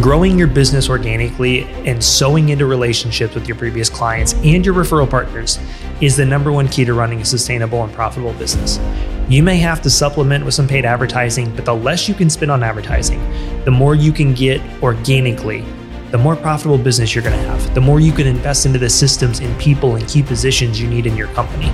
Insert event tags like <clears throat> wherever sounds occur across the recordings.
Growing your business organically and sowing into relationships with your previous clients and your referral partners is the number one key to running a sustainable and profitable business. You may have to supplement with some paid advertising, but the less you can spend on advertising, the more you can get organically, the more profitable business you're going to have, the more you can invest into the systems and people and key positions you need in your company.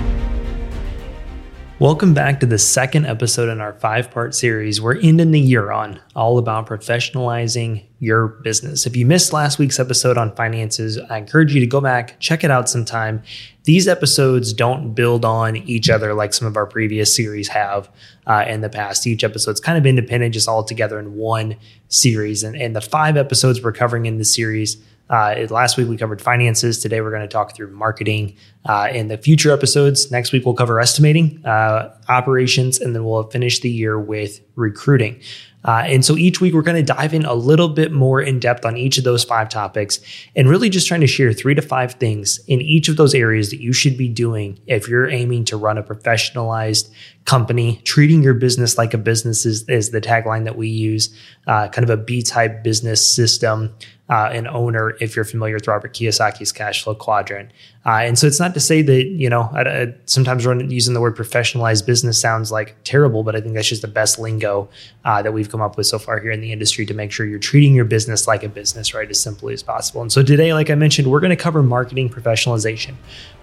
Welcome back to the second episode in our five part series we're ending the year on, all about professionalizing your business. If you missed last week's episode on finances, I encourage you to go back, check it out sometime. These episodes don't build on each other like some of our previous series have uh, in the past. Each episode's kind of independent, just all together in one series. And, and the five episodes we're covering in the series uh, last week we covered finances. Today we're going to talk through marketing. Uh, in the future episodes, next week we'll cover estimating, uh, operations, and then we'll finish the year with recruiting. Uh, and so each week we're going to dive in a little bit more in depth on each of those five topics and really just trying to share three to five things in each of those areas that you should be doing if you're aiming to run a professionalized company. Treating your business like a business is, is the tagline that we use, uh, kind of a B type business system uh, an owner if you're familiar with Robert Kiyosaki's cash flow quadrant. Uh, and so it's not to say that, you know, I, I, sometimes using the word professionalized business sounds like terrible, but I think that's just the best lingo uh, that we've come up with so far here in the industry to make sure you're treating your business like a business, right, as simply as possible. And so today, like I mentioned, we're going to cover marketing professionalization.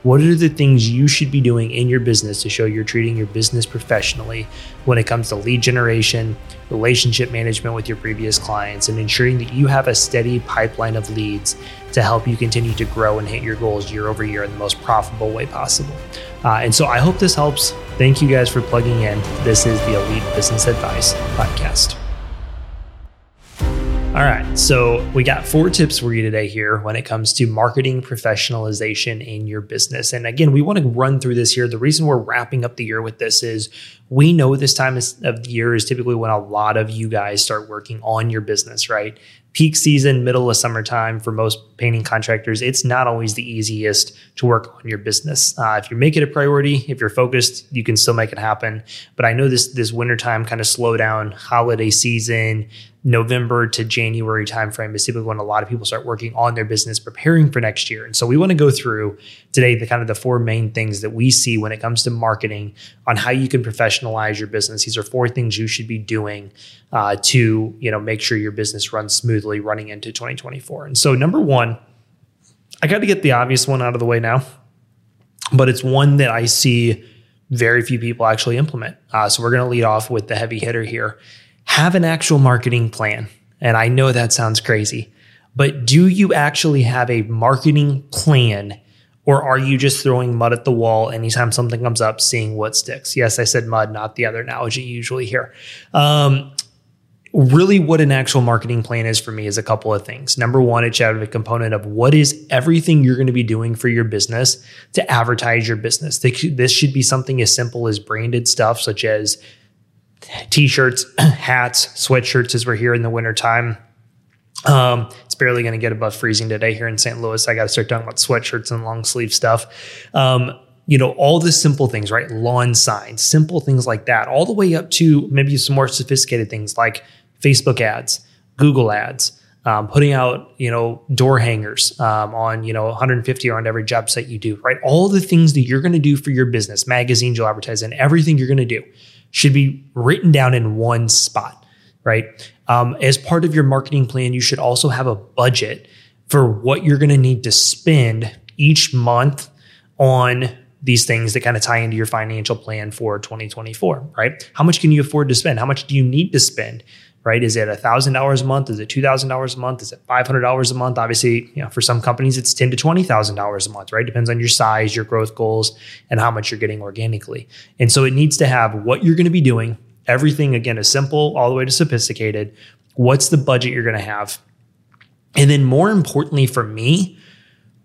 What are the things you should be doing in your business to show you're treating your business professionally when it comes to lead generation, relationship management with your previous clients, and ensuring that you have a steady pipeline of leads to help you continue to grow and hit your goals year over year in the most profitable way possible. Uh, and so I hope this helps. Thank you guys for plugging in. This is the Elite Business Advice Podcast. All right. So we got four tips for you today here when it comes to marketing professionalization in your business. And again, we want to run through this here. The reason we're wrapping up the year with this is we know this time of the year is typically when a lot of you guys start working on your business, right? Peak season, middle of summertime for most painting contractors, it's not always the easiest to work on your business. Uh, if you make it a priority, if you're focused, you can still make it happen. But I know this this wintertime kind of slowdown, holiday season, November to January timeframe is typically when a lot of people start working on their business, preparing for next year. And so we want to go through today the kind of the four main things that we see when it comes to marketing on how you can professionalize your business. These are four things you should be doing uh, to you know make sure your business runs smoothly running into 2024. And so number one, I got to get the obvious one out of the way now, but it's one that I see very few people actually implement. Uh, so we're going to lead off with the heavy hitter here have an actual marketing plan. And I know that sounds crazy, but do you actually have a marketing plan or are you just throwing mud at the wall anytime something comes up, seeing what sticks? Yes, I said mud, not the other analogy usually hear. Um, really, what an actual marketing plan is for me is a couple of things. Number one, it should have a component of what is everything you're going to be doing for your business to advertise your business. This should be something as simple as branded stuff, such as t-shirts, <clears throat> hats, sweatshirts as we're here in the wintertime. Um, it's barely going to get above freezing today here in St. Louis. I got to start talking about sweatshirts and long sleeve stuff. Um, you know, all the simple things, right? Lawn signs, simple things like that, all the way up to maybe some more sophisticated things like Facebook ads, Google ads, um, putting out, you know, door hangers um, on, you know, 150 around every job site you do, right? All the things that you're going to do for your business, magazines you'll advertise in, everything you're going to do should be written down in one spot, right? Um, as part of your marketing plan, you should also have a budget for what you're going to need to spend each month on these things that kind of tie into your financial plan for 2024, right? How much can you afford to spend? How much do you need to spend? Right? Is it $1,000 a month? Is it $2,000 a month? Is it $500 a month? Obviously, you know, for some companies, it's ten to $20,000 a month, right? Depends on your size, your growth goals, and how much you're getting organically. And so it needs to have what you're going to be doing. Everything, again, is simple all the way to sophisticated. What's the budget you're going to have? And then more importantly for me,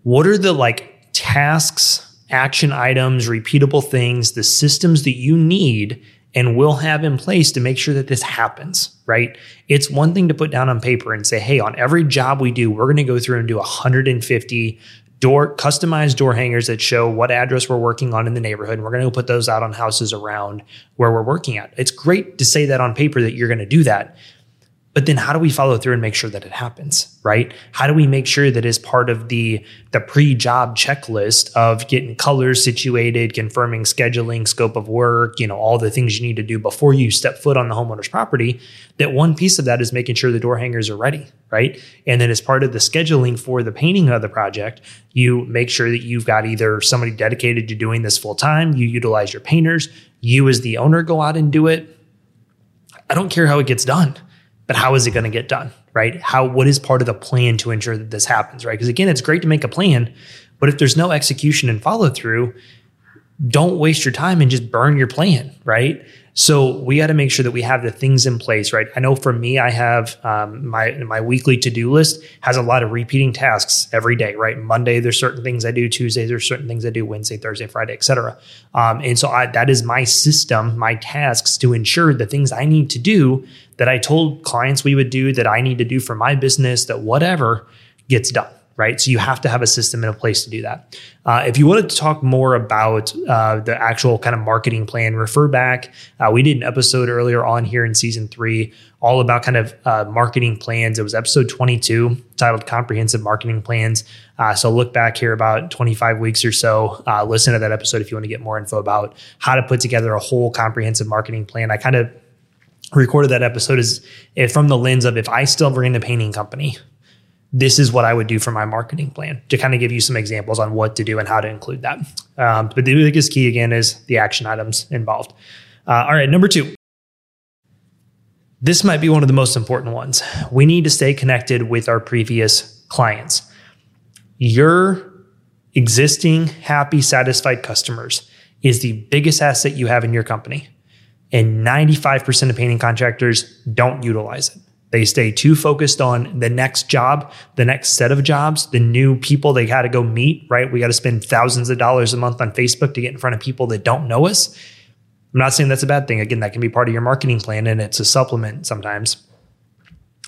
what are the like tasks, action items, repeatable things, the systems that you need and we'll have in place to make sure that this happens, right? It's one thing to put down on paper and say, hey, on every job we do, we're going to go through and do 150 door customized door hangers that show what address we're working on in the neighborhood. And we're going to put those out on houses around where we're working at. It's great to say that on paper that you're going to do that. But then how do we follow through and make sure that it happens right? How do we make sure that as part of the the pre-job checklist of getting colors situated confirming scheduling scope of work you know all the things you need to do before you step foot on the homeowner's property that one piece of that is making sure the door hangers are ready right? And then as part of the scheduling for the painting of the project you make sure that you've got either somebody dedicated to doing this full time you utilize your painters you as the owner go out and do it. I don't care how it gets done but how is it going to get done? Right? How what is part of the plan to ensure that this happens? Right? Because again, it's great to make a plan, but if there's no execution and follow through, don't waste your time and just burn your plan, right? So we got to make sure that we have the things in place, right? I know for me, I have um, my my weekly to do list has a lot of repeating tasks every day, right? Monday there's certain things I do, Tuesday there's certain things I do, Wednesday, Thursday, Friday, etc. Um, and so I, that is my system, my tasks to ensure the things I need to do that I told clients we would do, that I need to do for my business, that whatever gets done right? So you have to have a system in a place to do that. Uh, if you wanted to talk more about uh, the actual kind of marketing plan, refer back. Uh, we did an episode earlier on here in season three, all about kind of uh, marketing plans. It was episode 22 titled Comprehensive Marketing Plans. Uh, so look back here about 25 weeks or so. Uh, listen to that episode if you want to get more info about how to put together a whole comprehensive marketing plan. I kind of recorded that episode is from the lens of if I still ran the painting company, this is what I would do for my marketing plan to kind of give you some examples on what to do and how to include that. Um, but the biggest key again is the action items involved. Uh, all right, number two. This might be one of the most important ones. We need to stay connected with our previous clients. Your existing, happy, satisfied customers is the biggest asset you have in your company. And 95% of painting contractors don't utilize it. They stay too focused on the next job, the next set of jobs, the new people they got to go meet, right? We got to spend thousands of dollars a month on Facebook to get in front of people that don't know us. I'm not saying that's a bad thing. Again, that can be part of your marketing plan and it's a supplement sometimes.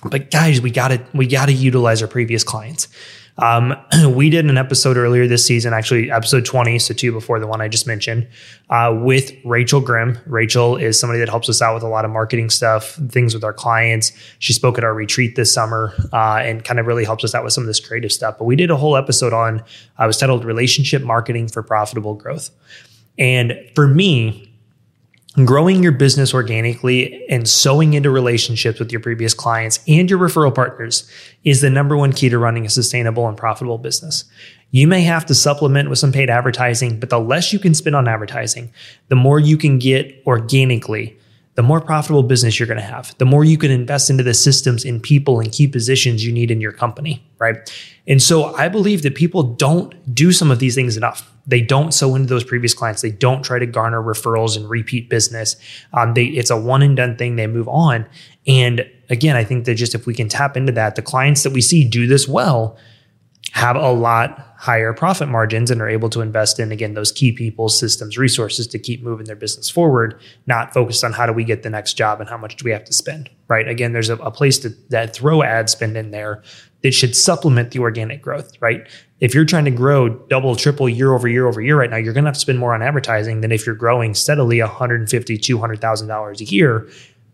But guys, we got to we got to utilize our previous clients. Um, <clears throat> we did an episode earlier this season, actually episode 20, so two before the one I just mentioned, uh, with Rachel Grimm. Rachel is somebody that helps us out with a lot of marketing stuff, things with our clients. She spoke at our retreat this summer uh, and kind of really helps us out with some of this creative stuff. But we did a whole episode on, uh, it was titled Relationship Marketing for Profitable Growth. And for me, growing your business organically and sowing into relationships with your previous clients and your referral partners is the number one key to running a sustainable and profitable business. You may have to supplement with some paid advertising, but the less you can spend on advertising, the more you can get organically the more profitable business you're going to have, the more you can invest into the systems and people and key positions you need in your company, right? And so I believe that people don't do some of these things enough. They don't sow into those previous clients. They don't try to garner referrals and repeat business. Um, they, it's a one and done thing. They move on. And again, I think that just if we can tap into that, the clients that we see do this well have a lot higher profit margins and are able to invest in again those key people systems resources to keep moving their business forward not focused on how do we get the next job and how much do we have to spend right again there's a, a place to that throw ad spend in there that should supplement the organic growth right? If you're trying to grow double triple year over year over year right now you're going to have to spend more on advertising than if you're growing steadily 150 200000 dollars a year.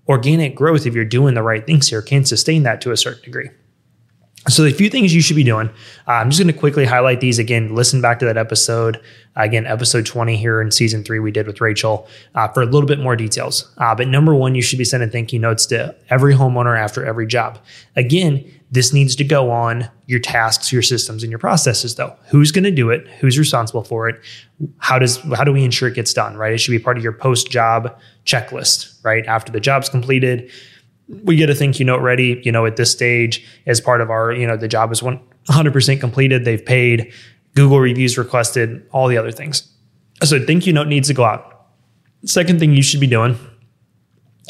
Organic growth if you're doing the right things here can sustain that to a certain degree so, a few things you should be doing. Uh, I'm just going to quickly highlight these again. Listen back to that episode. Uh, again, episode 20 here in season three, we did with Rachel uh, for a little bit more details. Uh, but number one, you should be sending thank you notes to every homeowner after every job. Again, this needs to go on your tasks, your systems, and your processes, though. Who's going to do it? Who's responsible for it? How does how do we ensure it gets done? Right? It should be part of your post job checklist. Right after the job's completed we get a thank you note ready, you know, at this stage as part of our, you know, the job is 100% completed. They've paid, Google reviews requested, all the other things. So thank you note needs to go out. Second thing you should be doing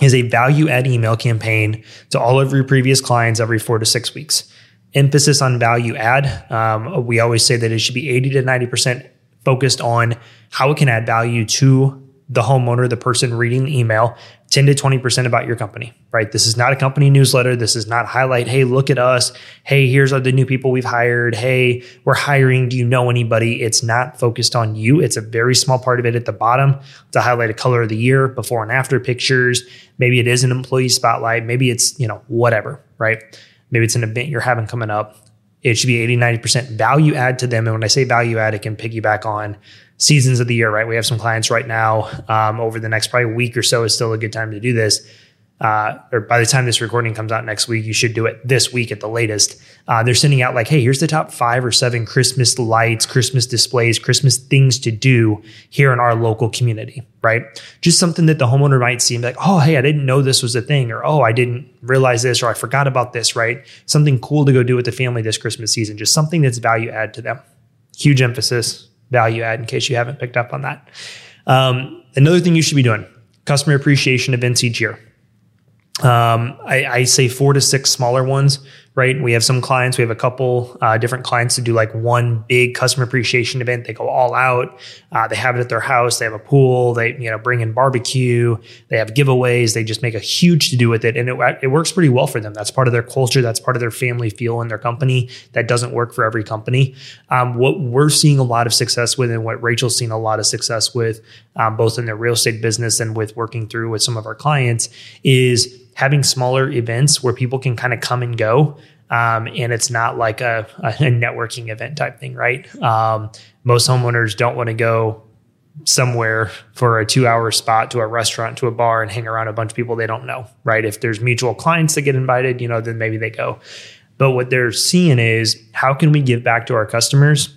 is a value add email campaign to all of your previous clients every four to six weeks. Emphasis on value add. Um, we always say that it should be 80 to 90% focused on how it can add value to the homeowner, the person reading the email, 10 to 20% about your company, right? This is not a company newsletter. This is not highlight, hey, look at us. Hey, here's the new people we've hired. Hey, we're hiring. Do you know anybody? It's not focused on you. It's a very small part of it at the bottom to highlight a color of the year, before and after pictures. Maybe it is an employee spotlight. Maybe it's, you know, whatever, right? Maybe it's an event you're having coming up. It should be 80, 90% value add to them. And when I say value add, it can piggyback on seasons of the year, right? We have some clients right now um, over the next probably week or so is still a good time to do this. Uh, or by the time this recording comes out next week, you should do it this week at the latest. Uh, they're sending out like, hey, here's the top five or seven Christmas lights, Christmas displays, Christmas things to do here in our local community, right? Just something that the homeowner might see and be like, oh, hey, I didn't know this was a thing, or oh, I didn't realize this, or I forgot about this, right? Something cool to go do with the family this Christmas season, just something that's value add to them. Huge emphasis value add in case you haven't picked up on that. Um, another thing you should be doing customer appreciation events each year. Um, I, I, say four to six smaller ones, right? We have some clients, we have a couple uh, different clients to do like one big customer appreciation event. They go all out. Uh, they have it at their house. They have a pool. They you know bring in barbecue. They have giveaways. They just make a huge to do with it, and it, it works pretty well for them. That's part of their culture. That's part of their family feel in their company. That doesn't work for every company. Um, what we're seeing a lot of success with, and what Rachel's seen a lot of success with, um, both in their real estate business and with working through with some of our clients, is having smaller events where people can kind of come and go. Um, and it's not like a, a, networking event type thing, right? Um, most homeowners don't want to go somewhere for a two hour spot to a restaurant to a bar and hang around a bunch of people they don't know, right? If there's mutual clients that get invited, you know, then maybe they go. But what they're seeing is how can we give back to our customers,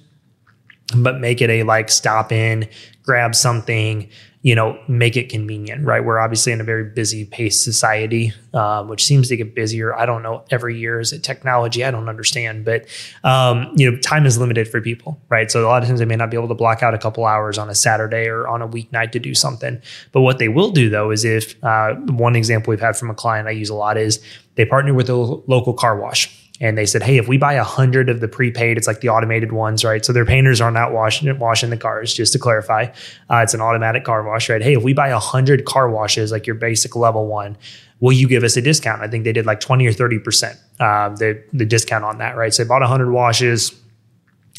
but make it a like stop in, grab something, you know, make it convenient, right? We're obviously in a very busy paced society, um, which seems to get busier. I don't know every year. Is it technology? I don't understand, but um, you know, time is limited for people, right? So a lot of times they may not be able to block out a couple hours on a Saturday or on a weeknight to do something. But what they will do though is if uh, one example we've had from a client I use a lot is they partner with a local car wash and they said, hey, if we buy a hundred of the prepaid, it's like the automated ones, right? So their painters are not washing washing the cars. Just to clarify, uh, it's an automatic car wash, right? Hey, if we buy a hundred car washes, like your basic level one, will you give us a discount? I think they did like twenty or thirty percent uh, the the discount on that, right? So they bought hundred washes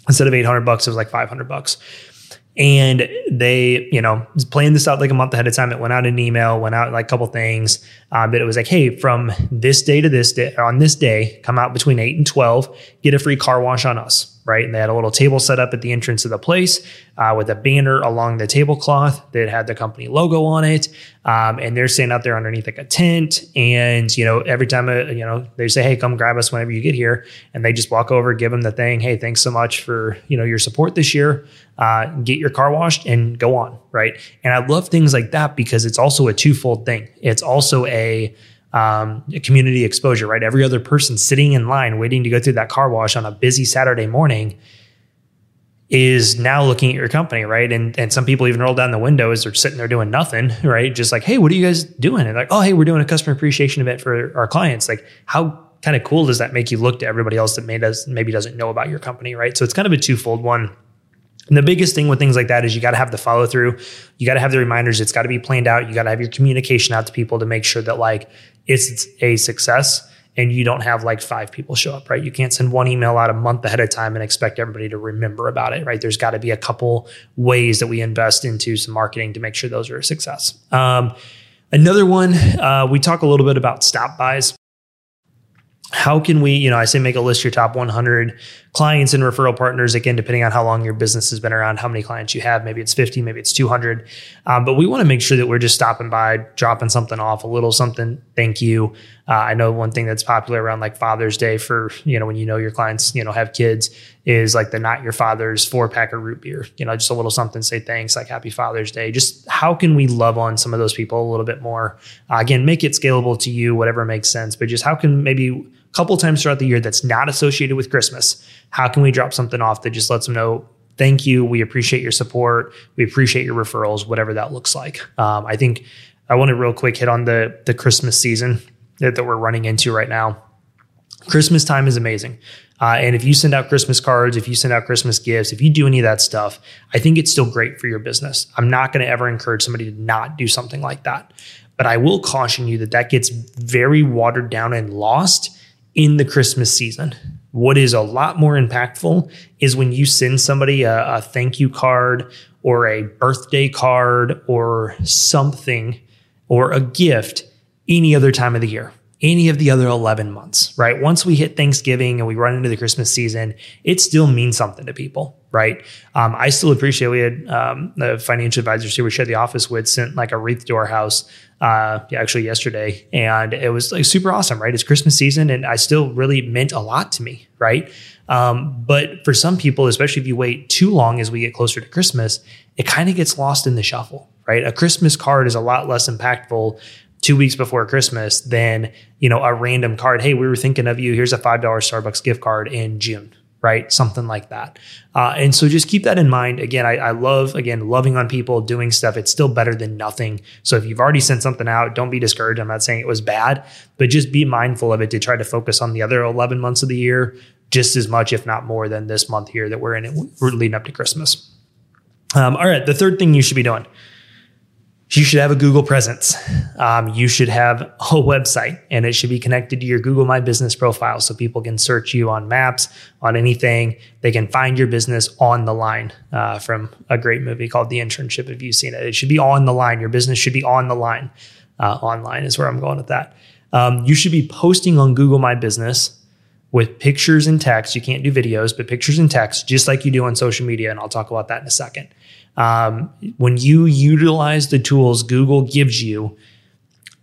instead of eight hundred bucks, it was like five hundred bucks. And they, you know, planned this out like a month ahead of time. It went out in an email, went out like a couple things. Uh, but it was like, hey, from this day to this day, on this day, come out between eight and 12, get a free car wash on us right? And they had a little table set up at the entrance of the place uh, with a banner along the tablecloth that had the company logo on it. Um, and they're standing out there underneath like a tent. And, you know, every time, uh, you know, they say, hey, come grab us whenever you get here. And they just walk over, give them the thing. Hey, thanks so much for, you know, your support this year. Uh, get your car washed and go on, right? And I love things like that because it's also a twofold thing. It's also a, um, community exposure, right? Every other person sitting in line waiting to go through that car wash on a busy Saturday morning is now looking at your company, right? And and some people even roll down the window as they're sitting there doing nothing, <laughs> right? Just like, hey, what are you guys doing? And like, oh, hey, we're doing a customer appreciation event for our clients. Like, how kind of cool does that make you look to everybody else that made us maybe doesn't know about your company, right? So it's kind of a twofold one. And the biggest thing with things like that is you got to have the follow through. You got to have the reminders. It's got to be planned out. You got to have your communication out to people to make sure that like it's a success and you don't have like five people show up, right? You can't send one email out a month ahead of time and expect everybody to remember about it, right? There's got to be a couple ways that we invest into some marketing to make sure those are a success. Um, another one, uh, we talk a little bit about stop buys how can we, you know, I say make a list your top 100 clients and referral partners. Again, depending on how long your business has been around, how many clients you have. Maybe it's 50, maybe it's 200. Um, but we want to make sure that we're just stopping by, dropping something off, a little something. Thank you. Uh, I know one thing that's popular around like Father's Day for, you know, when you know your clients, you know, have kids is like the not your father's four pack of root beer, you know, just a little something, say thanks, like happy Father's Day. Just how can we love on some of those people a little bit more? Uh, again, make it scalable to you, whatever makes sense, but just how can maybe a couple times throughout the year that's not associated with Christmas. How can we drop something off that just lets them know, thank you, we appreciate your support, we appreciate your referrals, whatever that looks like. Um, I think I want to real quick hit on the the Christmas season that, that we're running into right now. Christmas time is amazing. Uh, and if you send out Christmas cards, if you send out Christmas gifts, if you do any of that stuff, I think it's still great for your business. I'm not going to ever encourage somebody to not do something like that. But I will caution you that that gets very watered down and lost in the Christmas season. What is a lot more impactful is when you send somebody a, a thank you card or a birthday card or something or a gift any other time of the year any of the other 11 months, right? Once we hit Thanksgiving and we run into the Christmas season, it still means something to people, right? Um, I still appreciate we had um, the financial advisors who we shared the office with sent like a wreath to our house uh, actually yesterday. And it was like super awesome, right? It's Christmas season and I still really meant a lot to me, right? Um, but for some people, especially if you wait too long as we get closer to Christmas, it kind of gets lost in the shuffle, right? A Christmas card is a lot less impactful two weeks before Christmas than, you know, a random card. Hey, we were thinking of you. Here's a $5 Starbucks gift card in June, right? Something like that. Uh, and so just keep that in mind. Again, I, I, love, again, loving on people, doing stuff. It's still better than nothing. So if you've already sent something out, don't be discouraged. I'm not saying it was bad, but just be mindful of it to try to focus on the other 11 months of the year just as much, if not more than this month here that we're in. We're leading up to Christmas. Um, all right. The third thing you should be doing you should have a Google presence. Um, you should have a website and it should be connected to your Google My Business profile so people can search you on maps, on anything. They can find your business on the line uh, from a great movie called The Internship. If you've seen it, it should be on the line. Your business should be on the line. Uh, online is where I'm going with that. Um, you should be posting on Google My Business with pictures and text. You can't do videos, but pictures and text, just like you do on social media. And I'll talk about that in a second. Um, when you utilize the tools Google gives you,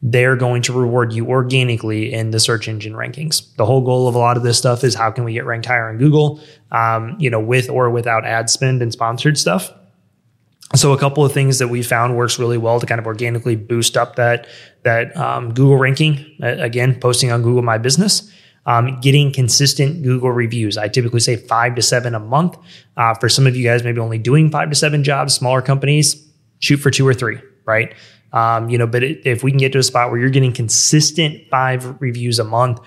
they're going to reward you organically in the search engine rankings. The whole goal of a lot of this stuff is how can we get ranked higher in Google, um, you know, with or without ad spend and sponsored stuff. So a couple of things that we found works really well to kind of organically boost up that that um, Google ranking. Again, posting on Google My Business um, getting consistent Google reviews. I typically say five to seven a month. Uh, for some of you guys, maybe only doing five to seven jobs, smaller companies, shoot for two or three, right? Um, you know, but it, if we can get to a spot where you're getting consistent five reviews a month,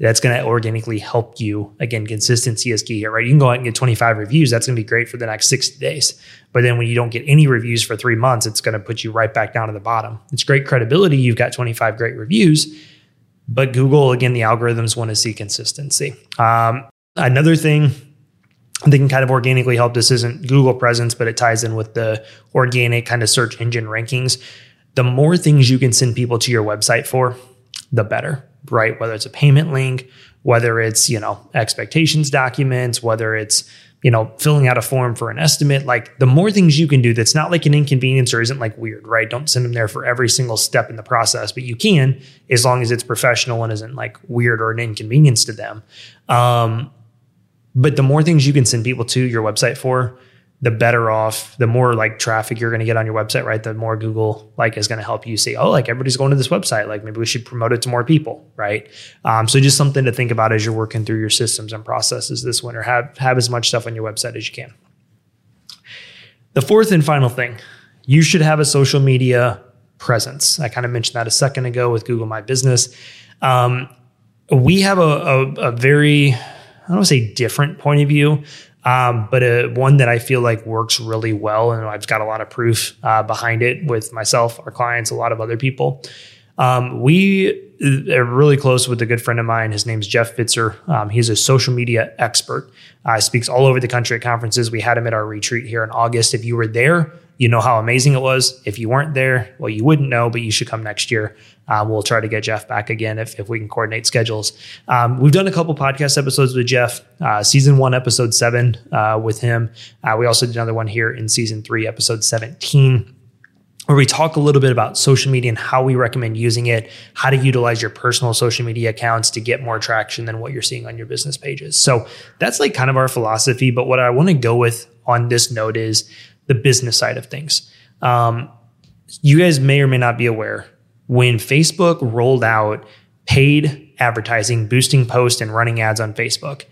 that's going to organically help you. Again, consistency is key here, right? You can go out and get 25 reviews. That's going to be great for the next 60 days. But then when you don't get any reviews for three months, it's going to put you right back down to the bottom. It's great credibility. You've got 25 great reviews but Google, again, the algorithms want to see consistency. Um, another thing that can kind of organically help this isn't Google presence, but it ties in with the organic kind of search engine rankings. The more things you can send people to your website for, the better, right? Whether it's a payment link, whether it's, you know, expectations documents, whether it's you know, filling out a form for an estimate, like the more things you can do that's not like an inconvenience or isn't like weird, right? Don't send them there for every single step in the process, but you can as long as it's professional and isn't like weird or an inconvenience to them. Um, but the more things you can send people to your website for, the better off, the more like traffic you're going to get on your website, right? The more Google like is going to help you see, oh, like everybody's going to this website. Like maybe we should promote it to more people, right? Um, so just something to think about as you're working through your systems and processes this winter. Have have as much stuff on your website as you can. The fourth and final thing, you should have a social media presence. I kind of mentioned that a second ago with Google My Business. Um, we have a, a, a very, I don't want to say different point of view um, but a, one that I feel like works really well, and I've got a lot of proof uh, behind it with myself, our clients, a lot of other people. Um, we are really close with a good friend of mine. His name's Jeff Fitzer. Um, he's a social media expert. Uh, speaks all over the country at conferences. We had him at our retreat here in August. If you were there, you know how amazing it was. If you weren't there, well, you wouldn't know, but you should come next year. Um, we'll try to get Jeff back again if, if we can coordinate schedules. Um, we've done a couple podcast episodes with Jeff, uh, season one, episode seven uh, with him. Uh, we also did another one here in season three, episode 17 where we talk a little bit about social media and how we recommend using it, how to utilize your personal social media accounts to get more traction than what you're seeing on your business pages. So that's like kind of our philosophy. But what I want to go with on this note is the business side of things. Um, you guys may or may not be aware when Facebook rolled out paid advertising, boosting posts, and running ads on Facebook,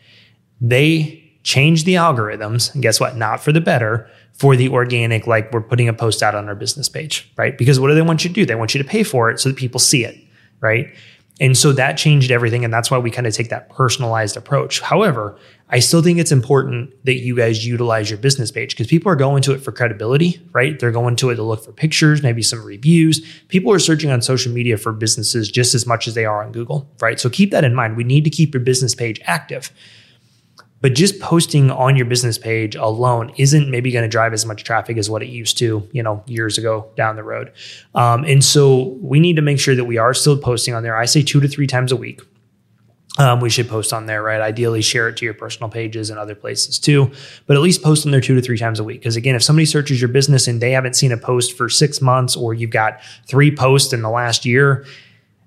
they changed the algorithms. And guess what? Not for the better, for the organic, like we're putting a post out on our business page, right? Because what do they want you to do? They want you to pay for it so that people see it, right? And so that changed everything. And that's why we kind of take that personalized approach. However, I still think it's important that you guys utilize your business page because people are going to it for credibility, right? They're going to it to look for pictures, maybe some reviews. People are searching on social media for businesses just as much as they are on Google, right? So keep that in mind. We need to keep your business page active. But just posting on your business page alone isn't maybe going to drive as much traffic as what it used to, you know, years ago down the road. Um, and so we need to make sure that we are still posting on there. I say two to three times a week um, we should post on there, right? Ideally, share it to your personal pages and other places too, but at least post on there two to three times a week. Because again, if somebody searches your business and they haven't seen a post for six months, or you've got three posts in the last year,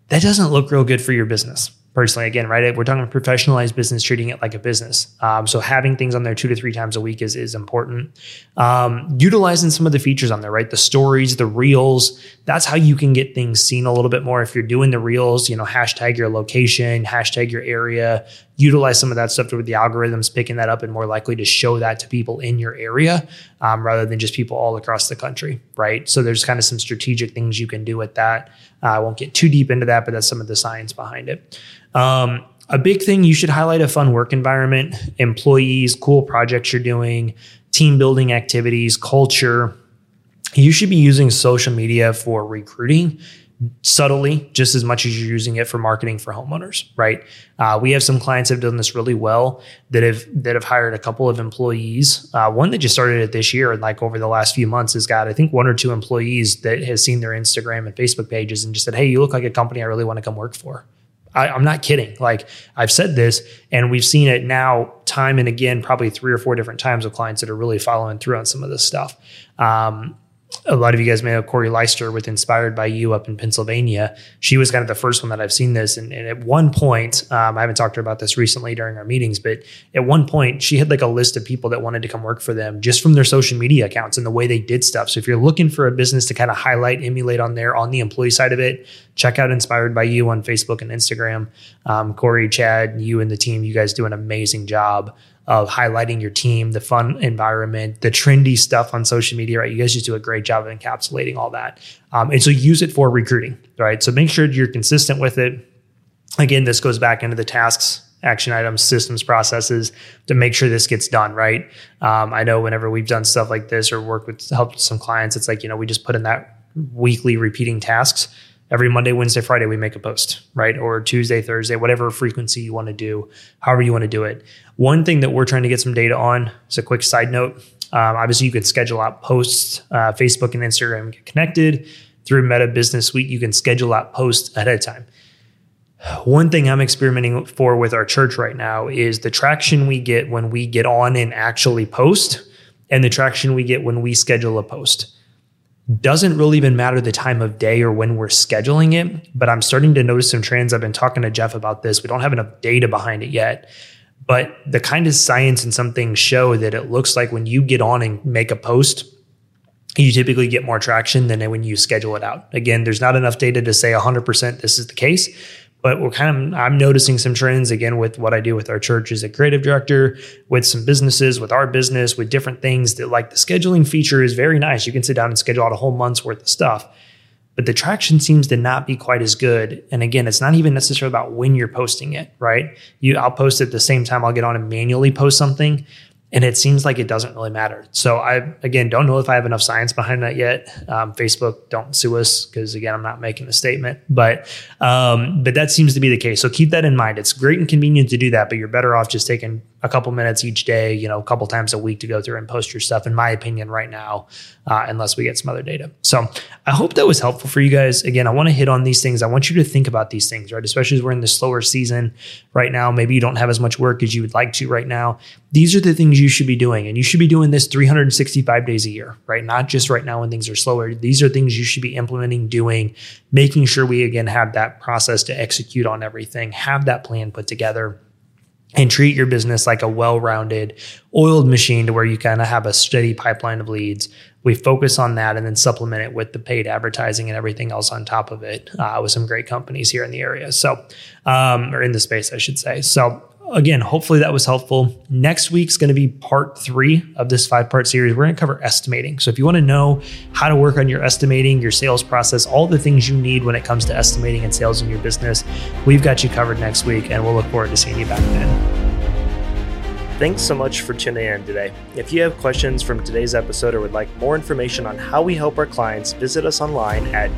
that doesn't look real good for your business personally again right we're talking professionalized business treating it like a business. Um, so having things on there two to three times a week is, is important. Um, utilizing some of the features on there right the stories the reels that's how you can get things seen a little bit more. If you're doing the reels you know hashtag your location hashtag your area utilize some of that stuff with the algorithms picking that up and more likely to show that to people in your area um, rather than just people all across the country, right? So there's kind of some strategic things you can do with that. Uh, I won't get too deep into that, but that's some of the science behind it. Um, a big thing you should highlight a fun work environment, employees, cool projects you're doing, team building activities, culture. You should be using social media for recruiting subtly just as much as you're using it for marketing for homeowners right uh, we have some clients that have done this really well that have that have hired a couple of employees uh, one that just started it this year and like over the last few months has got i think one or two employees that has seen their instagram and facebook pages and just said hey you look like a company i really want to come work for I, am not kidding. Like I've said this, and we've seen it now time and again, probably three or four different times with clients that are really following through on some of this stuff. Um, a lot of you guys may know Corey Leister with Inspired by You up in Pennsylvania. She was kind of the first one that I've seen this. And, and at one point, um, I haven't talked to her about this recently during our meetings, but at one point, she had like a list of people that wanted to come work for them just from their social media accounts and the way they did stuff. So if you're looking for a business to kind of highlight, emulate on there on the employee side of it, check out Inspired by You on Facebook and Instagram. Um, Corey, Chad, you and the team, you guys do an amazing job of highlighting your team, the fun environment, the trendy stuff on social media, right? You guys just do a great job of encapsulating all that. Um, and so use it for recruiting, right? So make sure you're consistent with it. Again, this goes back into the tasks, action items, systems, processes to make sure this gets done, right? Um, I know whenever we've done stuff like this or worked with helped some clients, it's like, you know, we just put in that weekly repeating tasks every Monday, Wednesday, Friday, we make a post, right? Or Tuesday, Thursday, whatever frequency you want to do, however you want to do it. One thing that we're trying to get some data on is a quick side note. Um, obviously, you can schedule out posts. Uh, Facebook and Instagram get connected through Meta Business Suite. You can schedule out posts ahead of time. One thing I'm experimenting for with our church right now is the traction we get when we get on and actually post, and the traction we get when we schedule a post doesn't really even matter the time of day or when we're scheduling it, but I'm starting to notice some trends. I've been talking to Jeff about this. We don't have enough data behind it yet, but the kind of science and some things show that it looks like when you get on and make a post, you typically get more traction than when you schedule it out. Again, there's not enough data to say 100% this is the case, but we're kind of i'm noticing some trends again with what i do with our church as a creative director with some businesses with our business with different things that like the scheduling feature is very nice. You can sit down and schedule out a whole month's worth of stuff but the traction seems to not be quite as good. And again it's not even necessarily about when you're posting it right? You i'll post at the same time i'll get on and manually post something and it seems like it doesn't really matter. So I again don't know if I have enough science behind that yet. Um, Facebook don't sue us because again I'm not making a statement, but um, but that seems to be the case. So keep that in mind. It's great and convenient to do that, but you're better off just taking a couple minutes each day, you know, a couple times a week to go through and post your stuff. In my opinion, right now, uh, unless we get some other data. So I hope that was helpful for you guys. Again, I want to hit on these things. I want you to think about these things, right? Especially as we're in the slower season right now. Maybe you don't have as much work as you would like to right now. These are the things you should be doing, and you should be doing this 365 days a year, right? Not just right now when things are slower. These are things you should be implementing, doing, making sure we again have that process to execute on everything, have that plan put together and treat your business like a well-rounded oiled machine to where you kind of have a steady pipeline of leads we focus on that and then supplement it with the paid advertising and everything else on top of it uh, with some great companies here in the area so um, or in the space i should say so again, hopefully that was helpful. Next week's going to be part three of this five part series. We're going to cover estimating. So if you want to know how to work on your estimating, your sales process, all the things you need when it comes to estimating and sales in your business, we've got you covered next week, and we'll look forward to seeing you back then. Thanks so much for tuning in today. If you have questions from today's episode or would like more information on how we help our clients, visit us online at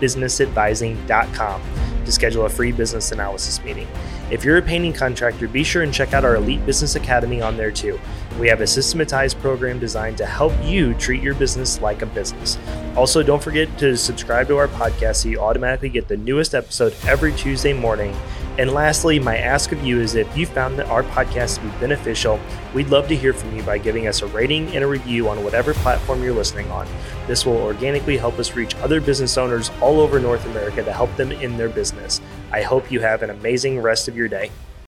www.elitebusinessadvisors.com to schedule a free business analysis meeting. If you're a painting contractor, be sure and check out our Elite Business Academy on there too. We have a systematized program designed to help you treat your business like a business. Also, don't forget to subscribe to our podcast so you automatically get the newest episode every Tuesday morning. And lastly, my ask of you is if you found our podcast to be beneficial, we'd love to hear from you by giving us a rating and a review on whatever platform you're listening on. This will organically help us reach other business owners all over North America to help them in their business. I hope you have an amazing rest of your day.